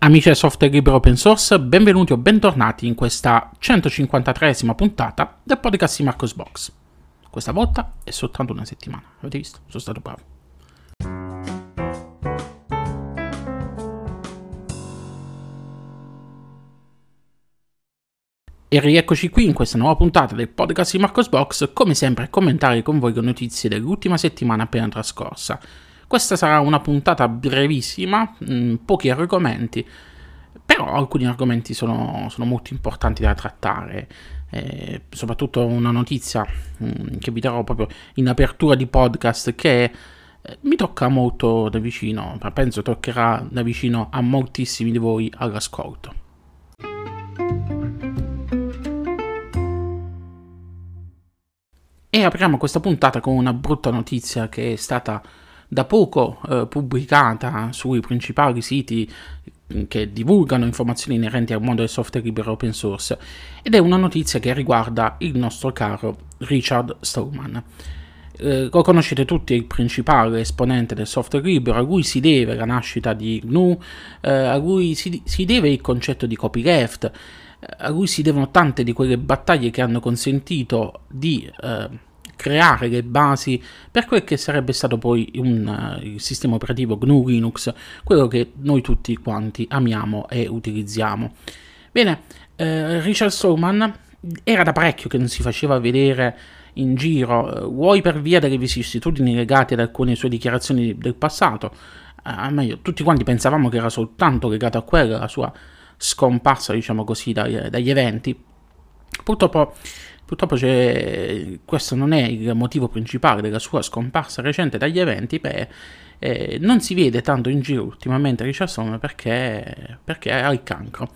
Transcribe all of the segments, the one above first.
Amici del software libero open source, benvenuti o bentornati in questa 153esima puntata del podcast di Marcos Box. Questa volta è soltanto una settimana, avete visto? Sono stato bravo. E rieccoci qui in questa nuova puntata del podcast di Marcos Box, come sempre a commentare con voi le notizie dell'ultima settimana appena trascorsa. Questa sarà una puntata brevissima, mh, mm, pochi argomenti, però alcuni argomenti sono, sono molto importanti da trattare. Eh, soprattutto una notizia mh, mm, che vi darò proprio in apertura di podcast che eh, mi tocca molto da vicino, penso toccherà da vicino a moltissimi di voi all'ascolto. E apriamo questa puntata con una brutta notizia che è stata da poco eh, pubblicata sui principali siti che divulgano informazioni inerenti al mondo del software libero open source ed è una notizia che riguarda il nostro caro Richard Stallman. Eh, lo conoscete tutti, è il principale esponente del software libero, a cui si deve la nascita di GNU, eh, a cui si, si, deve il concetto di copyleft, eh, a cui si devono tante di quelle battaglie che hanno consentito di eh, creare le basi per quel che sarebbe stato poi un, uh, sistema operativo GNU Linux, quello che noi tutti quanti amiamo e utilizziamo. Bene, uh, Richard Stallman era da parecchio che non si faceva vedere in giro, vuoi per via delle vicissitudini legate ad alcune sue dichiarazioni del passato, uh, meglio, tutti quanti pensavamo che era soltanto legato a quella, la sua scomparsa, diciamo così, dai, dagli eventi. Purtroppo Purtroppo questo non è il motivo principale della sua scomparsa recente dagli eventi, beh, eh, non si vede tanto in giro ultimamente Richard Stallman perché, perché ha il cancro.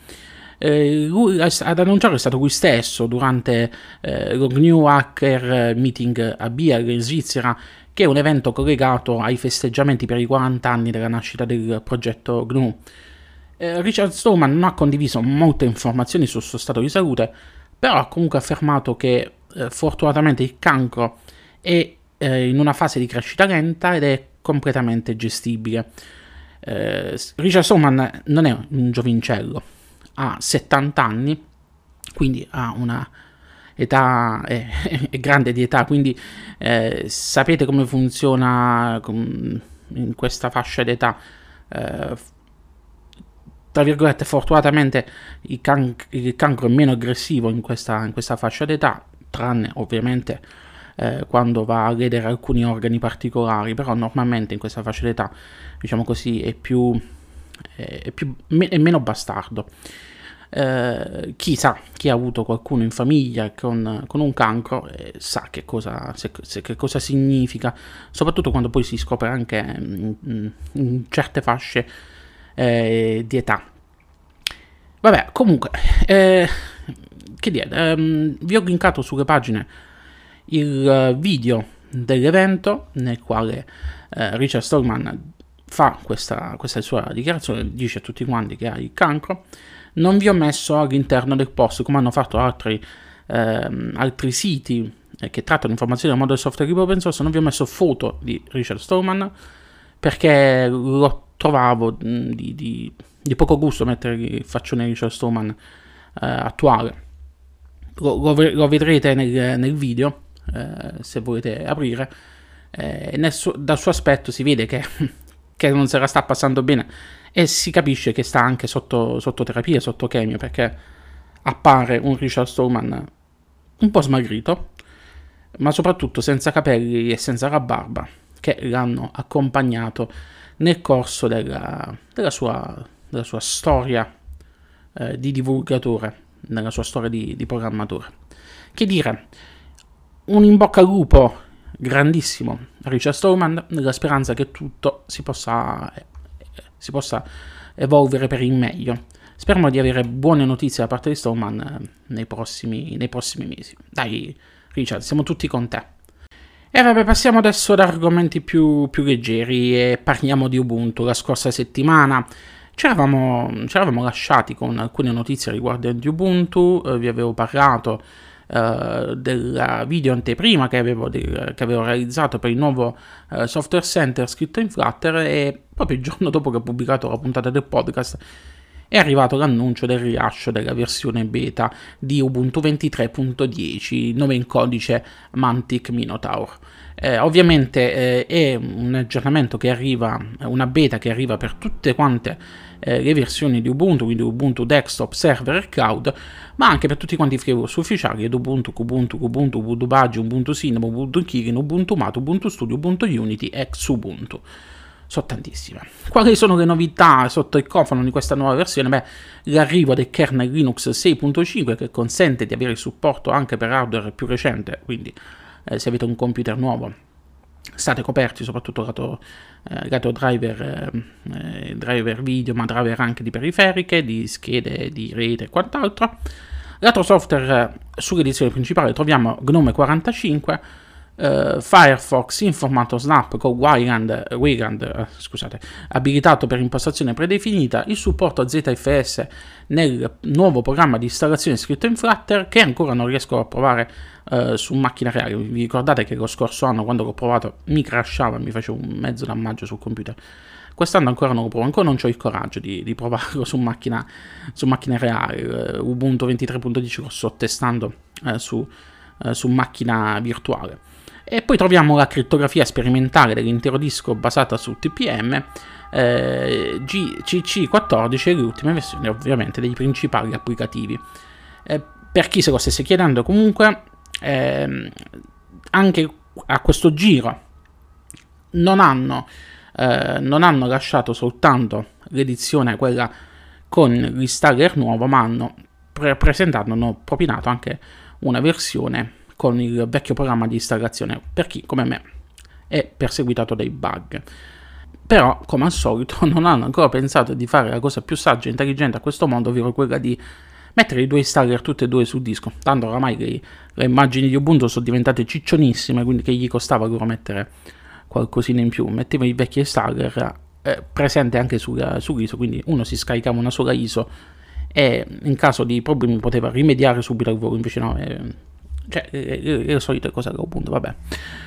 Eh, lui, ad annunciare è stato lui stesso durante eh, lo GNU Hacker Meeting a Biel in Svizzera, che è un evento collegato ai festeggiamenti per i 40 anni della nascita del progetto GNU. Eh, Richard Stallman non ha condiviso molte informazioni sul suo stato di salute, però ha comunque affermato che eh, fortunatamente il cancro è eh, in una fase di crescita lenta ed è completamente gestibile. Eh, Richard Stallman non è un giovincello, ha 70 anni, quindi ha una età, è, è grande di età, quindi eh, sapete come funziona in questa fascia d'età eh, tra virgolette, fortunatamente il, can- il cancro è meno aggressivo in questa, in questa fascia d'età, tranne ovviamente eh, quando va a ledere alcuni organi particolari, però normalmente in questa fascia d'età, diciamo così, è più, è, più, è meno bastardo. Eh, chi sa, chi ha avuto qualcuno in famiglia con, con un cancro eh, sa che cosa, se, se, che cosa, significa, soprattutto quando poi si scopre anche in, in certe fasce eh, di età. Vabbè, comunque, eh, che dire, ehm, vi ho linkato sulle pagine il video dell'evento nel quale eh, Richard Stallman fa questa, questa sua dichiarazione, dice a tutti quanti che ha il cancro. Non vi ho messo all'interno del post, come hanno fatto altri, ehm, altri siti eh, che trattano informazioni del mondo del software libero open source, non vi ho messo foto di Richard Stallman perché l'ho trovavo mm, di, di, di, poco gusto mettere il faccione di Richard Stallman eh, attuale. Lo, lo, lo, vedrete nel, nel video, eh, se volete aprire. Eh, suo, dal suo aspetto si vede che, che, non se la sta passando bene e si capisce che sta anche sotto, sotto terapia, sotto chemio, perché appare un Richard Stallman un po' smagrito, ma soprattutto senza capelli e senza la barba, che l'hanno accompagnato nel corso della, della, sua, della sua, storia eh, di divulgatore, nella sua storia di, di programmatore. Che dire, un in bocca al lupo grandissimo a Richard Stallman nella speranza che tutto si possa, eh, si possa evolvere per il meglio. Speriamo di avere buone notizie da parte di Stallman eh, nei prossimi, nei prossimi mesi. Dai, Richard, siamo tutti con te. E vabbè, passiamo adesso ad argomenti più, più leggeri e parliamo di Ubuntu. La scorsa settimana ci eravamo, ci eravamo lasciati con alcune notizie riguardanti Ubuntu, eh, vi avevo parlato eh, della video anteprima che avevo, del, che avevo, realizzato per il nuovo eh, software center scritto in Flutter e proprio il giorno dopo che ho pubblicato la puntata del podcast è arrivato l'annuncio del rilascio della versione beta di Ubuntu 23.10, nome in codice Mantic Minotaur. Eh, ovviamente eh, è un aggiornamento che arriva, una beta che arriva per tutte quante eh, le versioni di Ubuntu, quindi Ubuntu Desktop, Server e Cloud, ma anche per tutti quanti i framework ufficiali ed Ubuntu, Kubuntu, Kubuntu, Ubuntu Badge, Ubuntu Cinnamon, Ubuntu Kirin, Ubuntu Mato, Ubuntu Studio, Ubuntu Unity e Xubuntu. Sono tantissime. Quali sono le novità sotto il cofano di questa nuova versione? Beh, l'arrivo del kernel Linux 6.5 che consente di avere supporto anche per hardware più recente, quindi eh, se avete un computer nuovo state coperti soprattutto lato, eh, lato driver, eh, eh, driver video ma driver anche di periferiche, di schede di rete e quant'altro. Lato software eh, sull'edizione principale troviamo Gnome 45 Uh, Firefox in formato Snap con Wayland, Wayland uh, scusate, abilitato per impostazione predefinita, il supporto a ZFS nel nuovo programma di installazione scritto in Flutter che ancora non riesco a provare uh, su macchina reale. Vi ricordate che lo scorso anno quando l'ho provato mi crashava, mi facevo un mezzo dammaggio sul computer. Quest'anno ancora non lo provo, ancora non ho il coraggio di, di provarlo su macchina, su macchina reale. Ubuntu 23.10 lo sto testando su, su macchina virtuale. E poi troviamo la crittografia sperimentale dell'intero disco basata su TPM, eh, GCC14 e le ultime versioni ovviamente dei principali applicativi. Eh, per chi se lo stesse chiedendo comunque, eh, anche a questo giro non hanno, eh, non hanno lasciato soltanto l'edizione quella con l'installer nuovo, ma hanno pre- presentato, hanno propinato anche una versione con il vecchio programma di installazione per chi, come me, è perseguitato dai bug. Però, come al solito, non hanno ancora pensato di fare la cosa più saggia e intelligente a questo mondo, ovvero quella di mettere i due installer tutti e due sul disco. Tanto oramai le, le immagini di Ubuntu sono diventate ciccionissime, quindi che gli costava loro mettere qualcosina in più. Metteva i vecchi installer eh, presente anche sulla, sull'ISO, quindi uno si scaricava una sola ISO e in caso di problemi poteva rimediare subito al volo, invece no... Eh, cioè, le, le solite cose che Ubuntu, vabbè.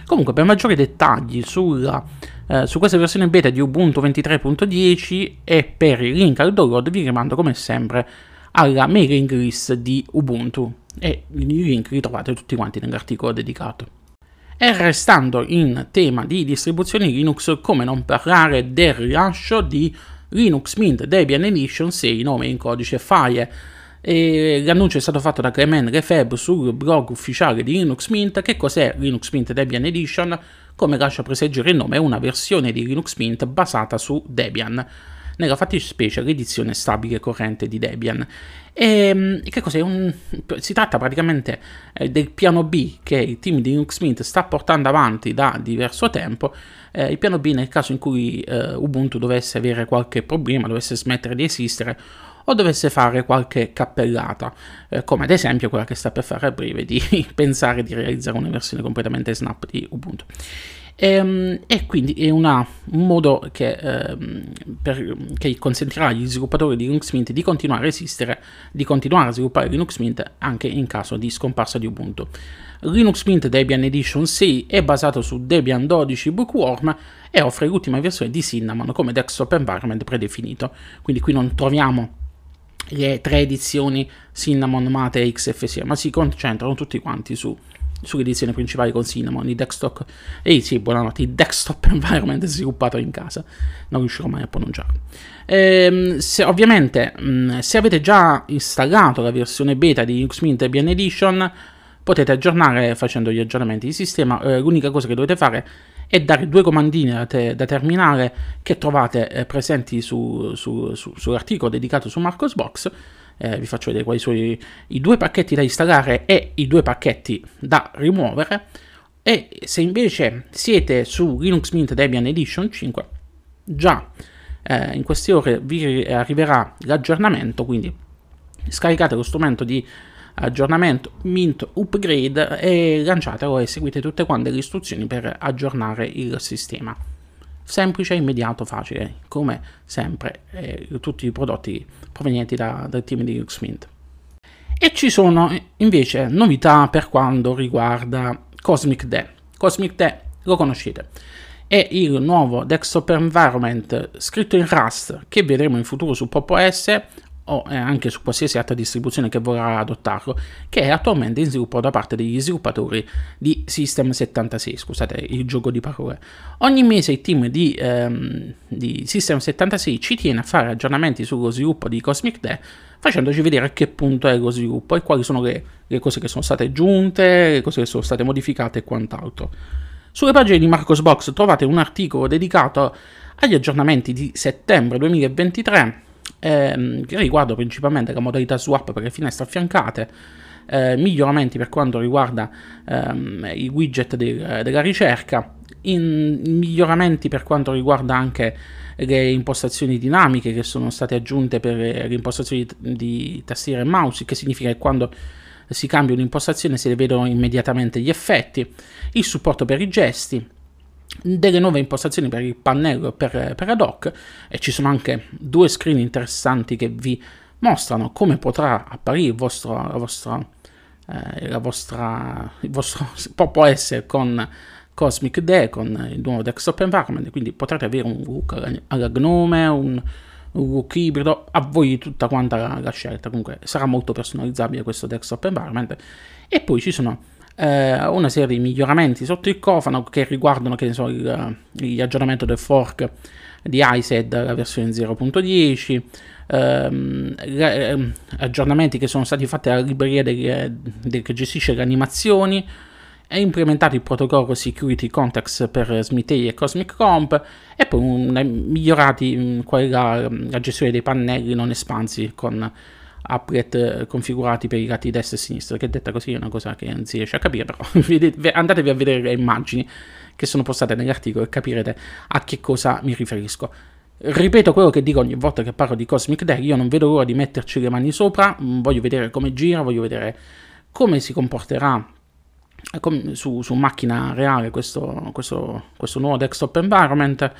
Comunque, per maggiori dettagli sulla, eh, su questa versione beta di Ubuntu 23.10 e per il link al download vi rimando come sempre alla mailing list di Ubuntu e i link li trovate tutti quanti nell'articolo dedicato. E restando in tema di distribuzioni Linux, come non parlare del rilascio di Linux Mint Debian Edition 6, nome in codice FIRE e l'annuncio è stato fatto da Clement Lefebvre sul blog ufficiale di Linux Mint. Che cos'è Linux Mint Debian Edition? Come lascia preseggere il nome, è una versione di Linux Mint basata su Debian, nella fattispecie l'edizione stabile corrente di Debian. E ehm, che cos'è? Un, si tratta praticamente eh, del piano B che il team di Linux Mint sta portando avanti da diverso tempo. Eh, il piano B nel caso in cui eh, Ubuntu dovesse avere qualche problema, dovesse smettere di esistere o dovesse fare qualche cappellata, eh, come ad esempio quella che sta per fare a breve di pensare di realizzare una versione completamente snap di Ubuntu. E, ehm, e, quindi è una, un modo che, ehm, per, che, consentirà agli sviluppatori di Linux Mint di continuare a esistere, di continuare a sviluppare Linux Mint anche in caso di scomparsa di Ubuntu. Linux Mint Debian Edition 6 è basato su Debian 12 Bookworm e offre l'ultima versione di Cinnamon come desktop environment predefinito. Quindi qui non troviamo le tre edizioni Cinnamon, Mate e XFCE, ma si concentrano tutti quanti su, sull'edizione principale con Cinnamon, i desktop, e sì, buonanotte, il desktop environment sviluppato in casa, non riuscirò mai a pronunciarlo. Ehm, se, ovviamente, mh, mm, se avete già installato la versione beta di Linux Mint Debian Edition, potete aggiornare facendo gli aggiornamenti di sistema, eh, l'unica cosa che dovete fare è e dare due comandini da, te, da terminale che trovate eh, presenti su, su, su, sull'articolo dedicato su Marcosbox. Eh, vi faccio vedere quali sono i, i, due pacchetti da installare e i due pacchetti da rimuovere. E se invece siete su Linux Mint Debian Edition 5, già eh, in queste ore vi arriverà l'aggiornamento, quindi scaricate lo strumento di aggiornamento mint upgrade e lanciatelo e seguite tutte quante le istruzioni per aggiornare il sistema. Semplice, immediato, facile, come sempre eh, tutti i prodotti provenienti da, dal team di Linux Mint. E ci sono invece novità per quanto riguarda Cosmic DE. Cosmic DE lo conoscete, è il nuovo desktop environment scritto in Rust che vedremo in futuro su Pop OS o anche su qualsiasi altra distribuzione che vorrà adottarlo, che è attualmente in sviluppo da parte degli sviluppatori di System 76, scusate il gioco di parole. Ogni mese il team di, ehm, di System 76 ci tiene a fare aggiornamenti sullo sviluppo di Cosmic Day, facendoci vedere a che punto è lo sviluppo e quali sono le, le cose che sono state aggiunte, le cose che sono state modificate e quant'altro. Sulle pagine di Marcos Box trovate un articolo dedicato agli aggiornamenti di settembre 2023 ehm, che riguarda principalmente la modalità swap per le finestre affiancate, eh, miglioramenti per quanto riguarda ehm, i widget de- della ricerca, in, miglioramenti per quanto riguarda anche le impostazioni dinamiche che sono state aggiunte per le impostazioni di, tastiera e mouse, che significa che quando si cambia un'impostazione si vedono immediatamente gli effetti, il supporto per i gesti, delle nuove impostazioni per il pannello per, per ad hoc e ci sono anche due screen interessanti che vi mostrano come potrà apparire il vostro, la vostra, eh, la vostra, il vostro può essere con Cosmic Day, con il nuovo desktop environment, quindi potrete avere un look alla Gnome, un, un look ibrido, a voi tutta quanta la, la scelta, comunque sarà molto personalizzabile questo desktop environment. E poi ci sono eh, una serie di miglioramenti sotto il cofano che riguardano che so, il, gli aggiornamenti del fork di ISED, la versione 0.10, ehm, ehm, aggiornamenti che sono stati fatti alla libreria del, del, che gestisce le animazioni, è implementato il protocollo Security Context per Smithy e Cosmic Comp e poi un, migliorati quella, la gestione dei pannelli non espansi con applet eh, configurati per i lati destra e sinistra, che detta così è una cosa che non si riesce a capire, però andatevi a vedere le immagini che sono postate nell'articolo e capirete a che cosa mi riferisco. Ripeto quello che dico ogni volta che parlo di Cosmic Day, io non vedo l'ora di metterci le mani sopra, mm, voglio vedere come gira, voglio vedere come si comporterà eh, su, su macchina reale questo, questo, questo nuovo desktop environment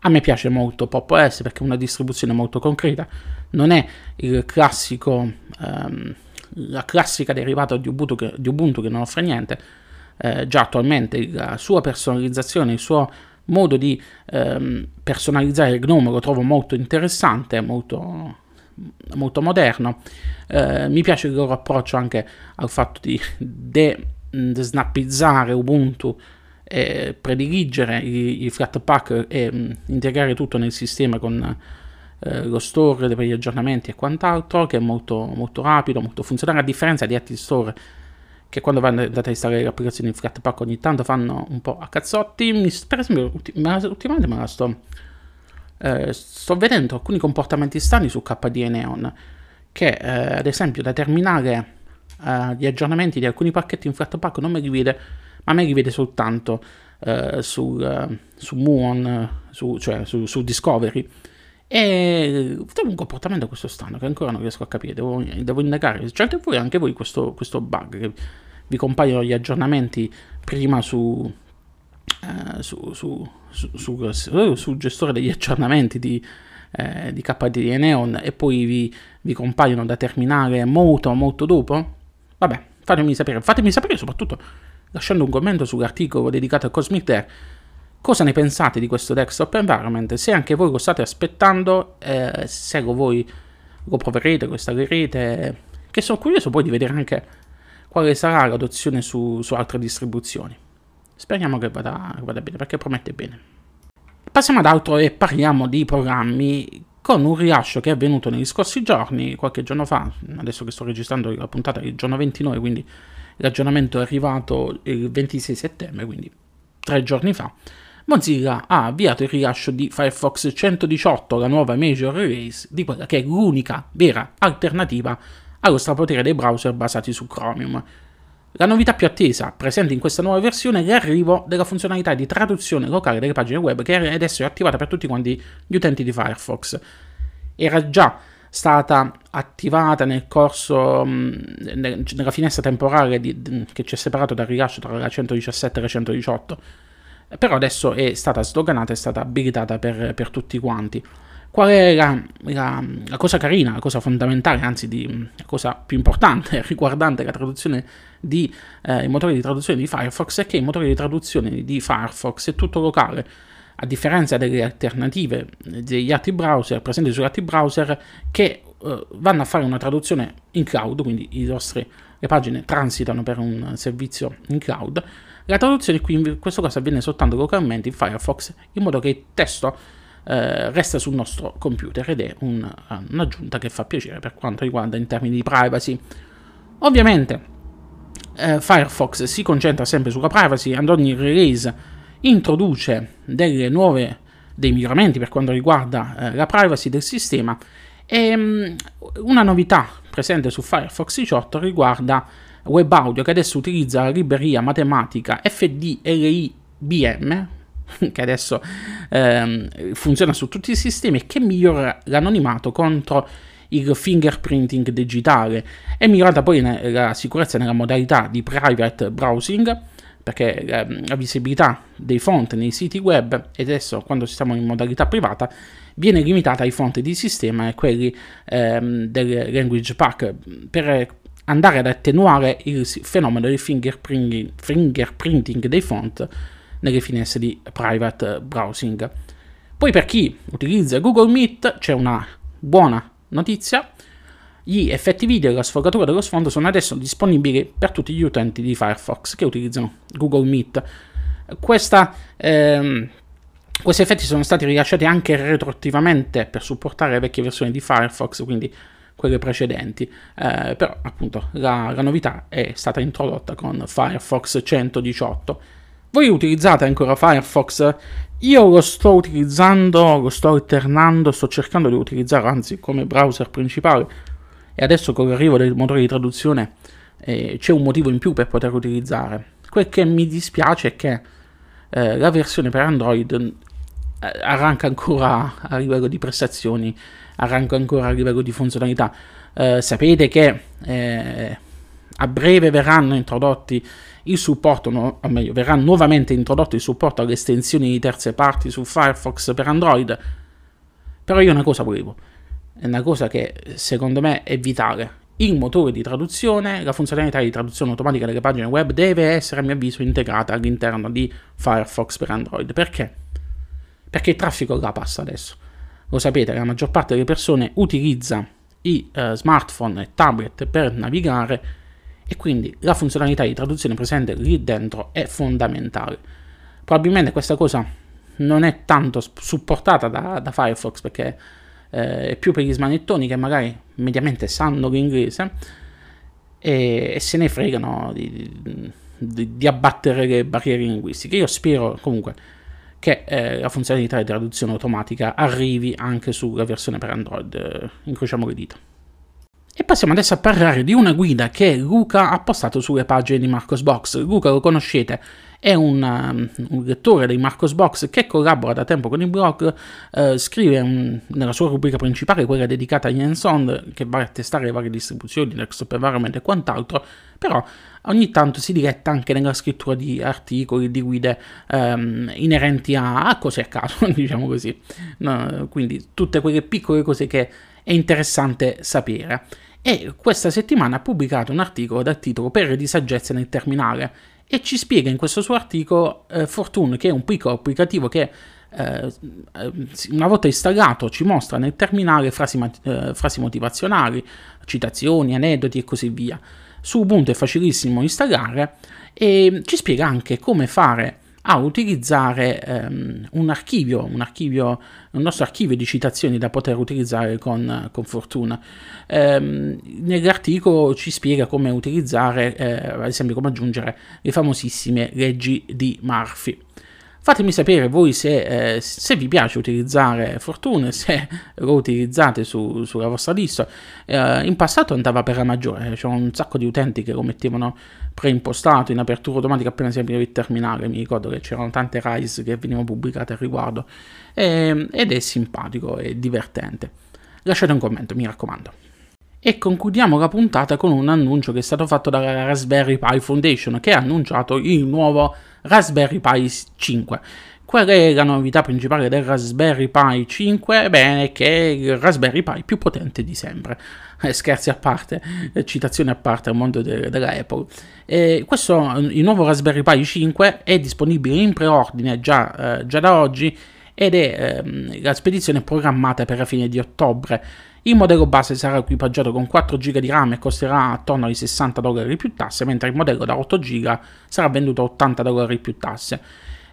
a me piace molto Pop OS perché è una distribuzione molto concreta, non è il classico, um, la classica derivata di Ubuntu che, di Ubuntu che non offre niente, eh, già attualmente la sua personalizzazione, il suo modo di um, personalizzare il GNOME lo trovo molto interessante, molto, molto moderno. Eh, mi piace il loro approccio anche al fatto di de-snappizzare Ubuntu eh, prediligere i, i Flatpak e mh, integrare tutto nel sistema con eh, lo store per gli aggiornamenti e quant'altro, che è molto, molto rapido, molto funzionale, a differenza di altri store che quando andate a installare le applicazioni di Flatpak ogni tanto fanno un po' a cazzotti. Mi, per esempio, ultimamente me la sto, eh, sto vedendo alcuni comportamenti strani su KDE Neon, che eh, ad esempio da terminare eh, gli aggiornamenti di alcuni pacchetti in Flatpak non me li vede ma me li vede soltanto uh, su, su Muon, su, cioè su, su, Discovery. E trovo un comportamento questo strano che ancora non riesco a capire, devo, devo indagare. Certo voi, anche voi questo, questo bug che vi compaiono gli aggiornamenti prima su, uh, su, su, su, sul gestore degli aggiornamenti di, eh, di KDE Neon e poi vi, vi compaiono da terminare molto molto dopo? Vabbè, fatemi sapere, fatemi sapere soprattutto lasciando un commento sull'articolo dedicato a Cosmic Dare. Cosa ne pensate di questo desktop environment? Se anche voi lo state aspettando, eh, se voi lo proverete, lo installerete, che sono curioso poi di vedere anche quale sarà l'adozione su, su altre distribuzioni. Speriamo che vada, vada bene, perché promette bene. Passiamo ad altro e parliamo di programmi con un rilascio che è avvenuto negli scorsi giorni, qualche giorno fa, adesso che sto registrando la puntata il giorno 29, quindi L'aggiornamento è arrivato il 26 settembre, quindi tre giorni fa. Mozilla ha avviato il rilascio di Firefox 118, la nuova major release di quella che è l'unica vera alternativa allo strapotere dei browser basati su Chromium. La novità più attesa presente in questa nuova versione è l'arrivo della funzionalità di traduzione locale delle pagine web che adesso è attivata per tutti quanti gli utenti di Firefox. Era già stata attivata nel corso, mm, nella finestra temporale di, che ci ha separato dal rilascio tra la 117 e la 118, però adesso è stata sdoganata, è stata abilitata per, per tutti quanti. Qual è la, la, la, cosa carina, la cosa fondamentale, anzi di, la cosa più importante riguardante la traduzione di eh, i motori di traduzione di Firefox è che i motori di traduzione di Firefox è tutto locale a differenza delle alternative degli altri browser presenti sugli altri browser che eh, vanno a fare una traduzione in cloud, quindi nostri, le pagine transitano per un servizio in cloud, la traduzione qui in questo caso avviene soltanto localmente in Firefox in modo che il testo eh, resta sul nostro computer ed è un, un'aggiunta che fa piacere per quanto riguarda in termini di privacy. Ovviamente eh, Firefox si concentra sempre sulla privacy, ad ogni release introduce nuove, dei miglioramenti per quanto riguarda eh, la privacy del sistema e um, una novità presente su Firefox 18 riguarda Web Audio che adesso utilizza la libreria matematica FDLIBM che adesso ehm, funziona su tutti i sistemi e che migliora l'anonimato contro il fingerprinting digitale. È migliorata poi la sicurezza nella modalità di private browsing perché ehm, la visibilità dei font nei siti web e adesso quando siamo in modalità privata viene limitata ai font di sistema e quelli ehm, del language pack per andare ad attenuare il fenomeno del fingerprinting, fingerprinting dei font nelle finestre di private browsing. Poi per chi utilizza Google Meet c'è una buona notizia, gli effetti video e la sfogatura dello sfondo sono adesso disponibili per tutti gli utenti di Firefox che utilizzano Google Meet. Questa, ehm, questi effetti sono stati rilasciati anche retroattivamente per supportare le vecchie versioni di Firefox, quindi quelle precedenti, eh, però appunto la, la novità è stata introdotta con Firefox 118 voi utilizzate ancora Firefox? Io lo sto utilizzando, lo sto alternando, sto cercando di utilizzarlo anzi come browser principale e adesso con l'arrivo del motore di traduzione eh, c'è un motivo in più per poter utilizzare. Quel che mi dispiace è che eh, la versione per Android eh, arranca ancora a livello di prestazioni, arranca ancora a livello di funzionalità. Eh, sapete che eh, a breve verranno introdotti il supporto, no, o meglio, verrà nuovamente introdotto il supporto alle estensioni di terze parti su Firefox per Android. Però io una cosa volevo, è una cosa che secondo me è vitale. Il motore di traduzione, la funzionalità di traduzione automatica delle pagine web deve essere a mio avviso integrata all'interno di Firefox per Android. Perché? Perché il traffico là passa adesso. Lo sapete, la maggior parte delle persone utilizza i uh, smartphone e tablet per navigare e quindi la funzionalità di traduzione presente lì dentro è fondamentale. Probabilmente questa cosa non è tanto supportata da, da Firefox perché eh, più per gli smanettoni che magari mediamente sanno l'inglese e, e se ne fregano di, di, di, abbattere le barriere linguistiche. Io spero comunque che eh, la funzionalità di traduzione automatica arrivi anche sulla versione per Android. Incrociamo le dita. E passiamo adesso a parlare di una guida che Luca ha postato sulle pagine di Marcos Box. Luca lo conoscete, è un, um, un lettore dei Marcos Box che collabora da tempo con il blog, uh, scrive un, nella sua rubrica principale, quella dedicata agli hands-on, che va a testare le varie distribuzioni, desktop environment e quant'altro, però ogni tanto si diretta anche nella scrittura di articoli, di guide um, inerenti a, a, cose a caso, diciamo così. No, quindi tutte quelle piccole cose che è interessante sapere e questa settimana ha pubblicato un articolo dal titolo Per di saggezza nel terminale e ci spiega in questo suo articolo eh, Fortune, che è un piccolo applicativo che eh, una volta installato ci mostra nel terminale frasi, eh, frasi motivazionali, citazioni, aneddoti e così via. Su Ubuntu è facilissimo installare e ci spiega anche come fare a utilizzare um, un archivio, un archivio, un nostro archivio di citazioni da poter utilizzare con, con Fortuna. Um, nell'articolo ci spiega come utilizzare, eh, ad esempio come aggiungere le famosissime leggi di Murphy. Fatemi sapere voi se, eh, se, vi piace utilizzare Fortune, se lo utilizzate su, sulla vostra lista. Eh, in passato andava per la maggiore, c'erano un sacco di utenti che lo mettevano preimpostato in apertura automatica appena si apriva il terminale. Mi ricordo che c'erano tante RISE che venivano pubblicate al riguardo eh, ed è simpatico e divertente. Lasciate un commento, mi raccomando. E concludiamo la puntata con un annuncio che è stato fatto dalla Raspberry Pi Foundation che ha annunciato il nuovo Raspberry Pi 5. Qual è la novità principale del Raspberry Pi 5? Ebbene, che è il Raspberry Pi più potente di sempre. Eh, scherzi a parte, eh, citazioni a parte al mondo de- della Apple. Eh, questo, il nuovo Raspberry Pi 5 è disponibile in preordine già, eh, già da oggi ed è ehm, la spedizione programmata per la fine di ottobre. Il modello base sarà equipaggiato con 4 GB di RAM e costerà attorno ai 60 dollari più tasse, mentre il modello da 8 GB sarà venduto a 80 dollari più tasse.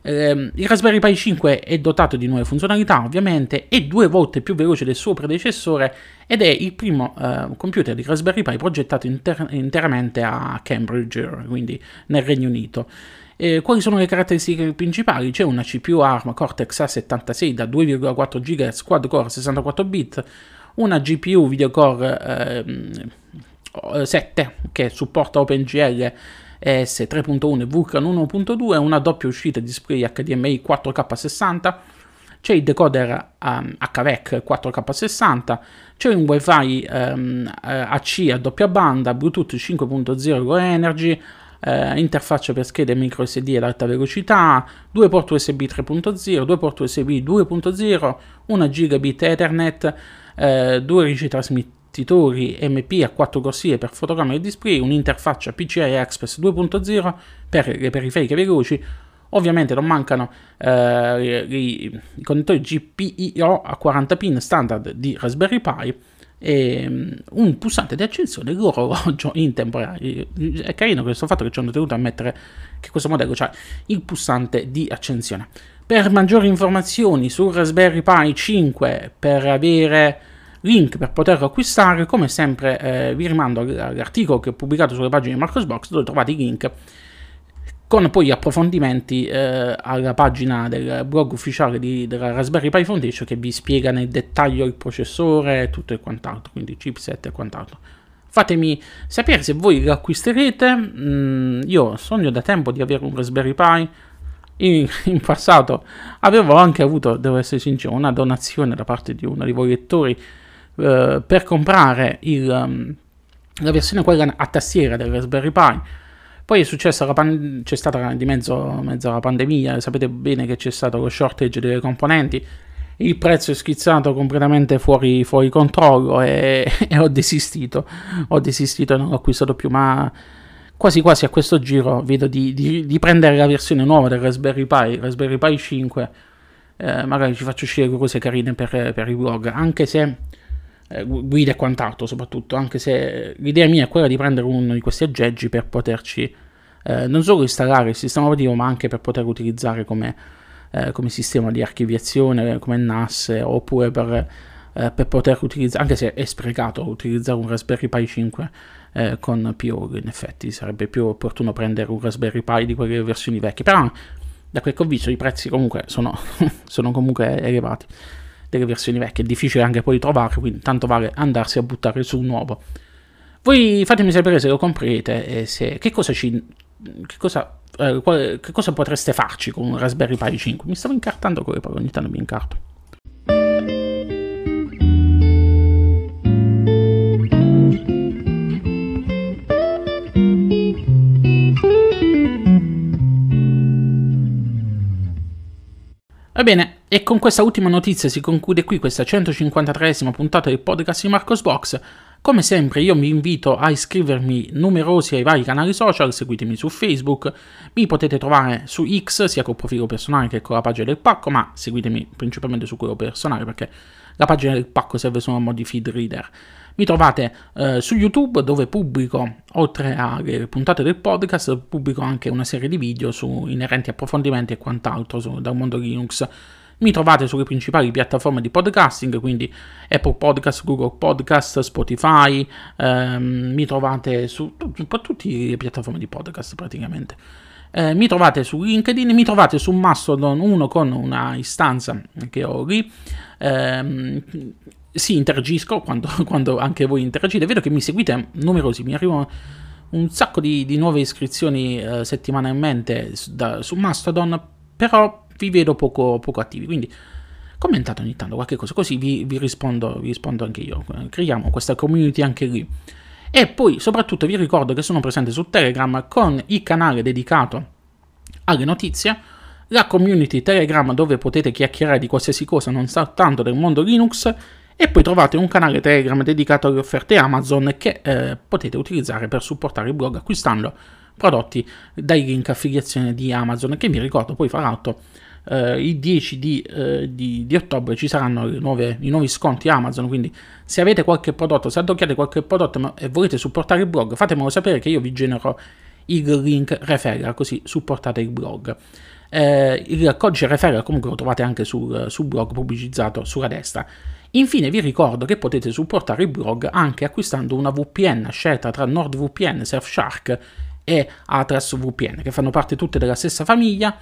Eh, il Raspberry Pi 5 è dotato di nuove funzionalità, ovviamente, è due volte più veloce del suo predecessore ed è il primo eh, computer di Raspberry Pi progettato inter- interamente a Cambridge, quindi nel Regno Unito. Eh, quali sono le caratteristiche principali? C'è una CPU ARM Cortex A76 da 2,4 GHz quad core 64 bit, una GPU video core eh, 7 che supporta OpenGL ES 3.1 e Vulkan 1.2, una doppia uscita display HDMI 4K60, c'è il decoder um, HVEC 4K60, c'è un WiFi um, AC a doppia banda, Bluetooth 5.0 Go Energy, uh, interfaccia per schede micro SD ad alta velocità, due port USB 3.0, due port USB 2.0, una gigabit Ethernet, uh, due ricetrasmittitori investitori MP a 4 corsie per fotogramma e display, un'interfaccia PCI Express 2.0 per le periferiche veloci, ovviamente non mancano eh, i, i, connettori GPIO a 40 pin standard di Raspberry Pi e um, un pulsante di accensione l'orologio in tempo reale. È carino questo fatto che ci hanno tenuto a mettere che questo modello ha il pulsante di accensione. Per maggiori informazioni sul Raspberry Pi 5, per avere link per poterlo acquistare, come sempre eh, vi rimando all'articolo che ho pubblicato sulle pagine di Marcosbox dove trovate i link con poi approfondimenti eh, alla pagina del blog ufficiale di, della Raspberry Pi Foundation che vi spiega nel dettaglio il processore, tutto e quant'altro, quindi chipset e quant'altro. Fatemi sapere se voi l'acquisterete. Mm, io sogno da tempo di avere un Raspberry Pi. In, in, passato avevo anche avuto, devo essere sincero, una donazione da parte di uno dei voi lettori eh, per comprare il, um, la versione quella a tastiera del Raspberry Pi. Poi è successa pan- c'è stata di mezzo, mezzo la pandemia, sapete bene che c'è stato lo shortage delle componenti, il prezzo è schizzato completamente fuori, fuori controllo e, e, ho desistito, ho desistito e non l'ho acquistato più, ma quasi quasi a questo giro vedo di, di, di prendere la versione nuova del Raspberry Pi, Raspberry Pi 5, eh, magari ci faccio uscire cose carine per, per i vlog, anche se eh, guida e quant'altro soprattutto, anche se l'idea mia è quella di prendere uno di questi aggeggi per poterci eh, non solo installare il sistema operativo ma anche per poter utilizzare come, eh, come sistema di archiviazione, come NAS oppure per, eh, per, poter utilizzare, anche se è sprecato utilizzare un Raspberry Pi 5 eh, con PO, in effetti sarebbe più opportuno prendere un Raspberry Pi di quelle versioni vecchie, però da quel che ho visto i prezzi comunque sono, sono comunque elevati delle versioni vecchie, è difficile anche poi trovarle, quindi tanto vale andarsi a buttare su un nuovo. Voi fatemi sapere se lo comprete e se, che cosa ci... Che cosa, eh, quale, che cosa potreste farci con un Raspberry Pi 5? Mi stavo incartando con le parole, ogni tanto mi incarto. Ebbene, e con questa ultima notizia si conclude qui questa 153esima puntata del podcast di Marcos Box. Come sempre io vi invito a iscrivermi numerosi ai vari canali social, seguitemi su Facebook, mi potete trovare su X sia col profilo personale che con la pagina del pacco, ma seguitemi principalmente su quello personale perché la pagina del pacco serve solo a mo' di feed reader. Mi trovate eh, su YouTube dove pubblico, oltre alle puntate del podcast, pubblico anche una serie di video su inerenti approfondimenti e quant'altro su, dal mondo Linux. Mi trovate sulle principali piattaforme di podcasting, quindi Apple Podcast, Google Podcast, Spotify, ehm, mi trovate su, su, tutte le piattaforme di podcast praticamente. Eh, mi trovate su LinkedIn, mi trovate su Mastodon, uno con una istanza che ho lì. Eh, sì, interagisco quando, quando, anche voi interagite. Vedo che mi seguite numerosi, mi arrivano un sacco di, di nuove iscrizioni eh, settimanalmente da, su Mastodon, però vi vedo poco, poco, attivi. Quindi commentate ogni tanto qualche cosa, così vi, vi, rispondo, vi rispondo anche io. Creiamo questa community anche lì. E poi soprattutto vi ricordo che sono presente su Telegram con il canale dedicato alle notizie, la community Telegram dove potete chiacchierare di qualsiasi cosa, non soltanto del mondo Linux, e poi trovate un canale Telegram dedicato alle offerte Amazon che eh, potete utilizzare per supportare il blog acquistando prodotti dai link affiliazione di Amazon che vi ricordo poi fra l'altro eh, il 10 di, eh, di, di, ottobre ci saranno nuove, i nuovi sconti Amazon, quindi se avete qualche prodotto, se addocchiate qualche prodotto ma, e volete supportare il blog, fatemelo sapere che io vi genero il link referral, così supportate il blog. Eh, il codice referral comunque lo trovate anche sul, sul blog pubblicizzato sulla destra. Infine vi ricordo che potete supportare il blog anche acquistando una VPN scelta tra NordVPN, Surfshark e Atlas VPN, che fanno parte tutte della stessa famiglia.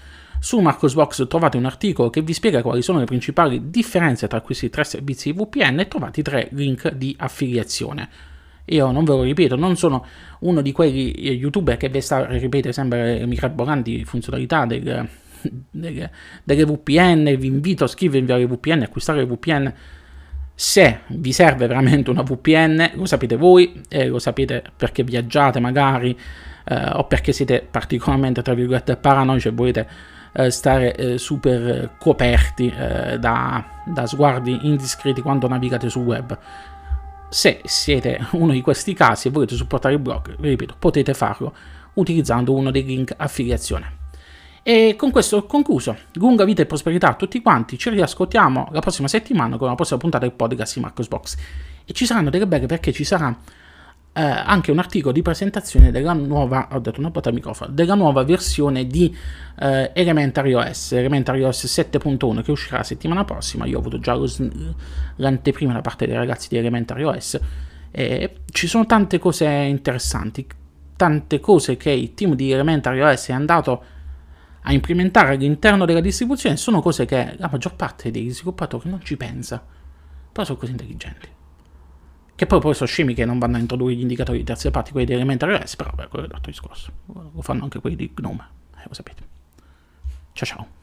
Su Marcosbox trovate un articolo che vi spiega quali sono le principali differenze tra questi tre servizi VPN e trovate tre link di affiliazione. Io non ve lo ripeto, non sono uno di quegli eh, youtuber che vi sta a sempre le mirabolanti funzionalità del, delle, delle, VPN. Vi invito a iscrivervi alle VPN, acquistare le VPN. Se vi serve veramente una VPN, lo sapete voi, eh, lo sapete perché viaggiate magari eh, o perché siete particolarmente, tra virgolette, paranoici e volete eh, stare eh, super coperti eh, da, da sguardi indiscreti quando navigate sul web. Se siete uno di questi casi e volete supportare il blog, ripeto, potete farlo utilizzando uno dei link affiliazione. E con questo ho concluso. Lunga vita e prosperità a tutti quanti. Ci riascoltiamo la prossima settimana con la prossima puntata del podcast di Marcos Box. E ci saranno delle belle perché ci sarà eh, anche un articolo di presentazione della nuova, ho detto una botta al microfono, della nuova versione di eh, Elementary OS, Elementary OS 7.1 che uscirà la settimana prossima. Io ho avuto già l'anteprima da parte dei ragazzi di Elementary OS. E ci sono tante cose interessanti, tante cose che il team di Elementary OS è andato a implementare all'interno della distribuzione. Sono cose che la maggior parte degli sviluppatori non ci pensa, però sono così intelligenti. Che poi, poi sono scemi che non vanno a introdurre gli indicatori di terze parti, quelli di Elementary OS, però beh, quello è l'altro discorso. Lo fanno anche quelli di GNOME, eh, lo sapete. Ciao ciao.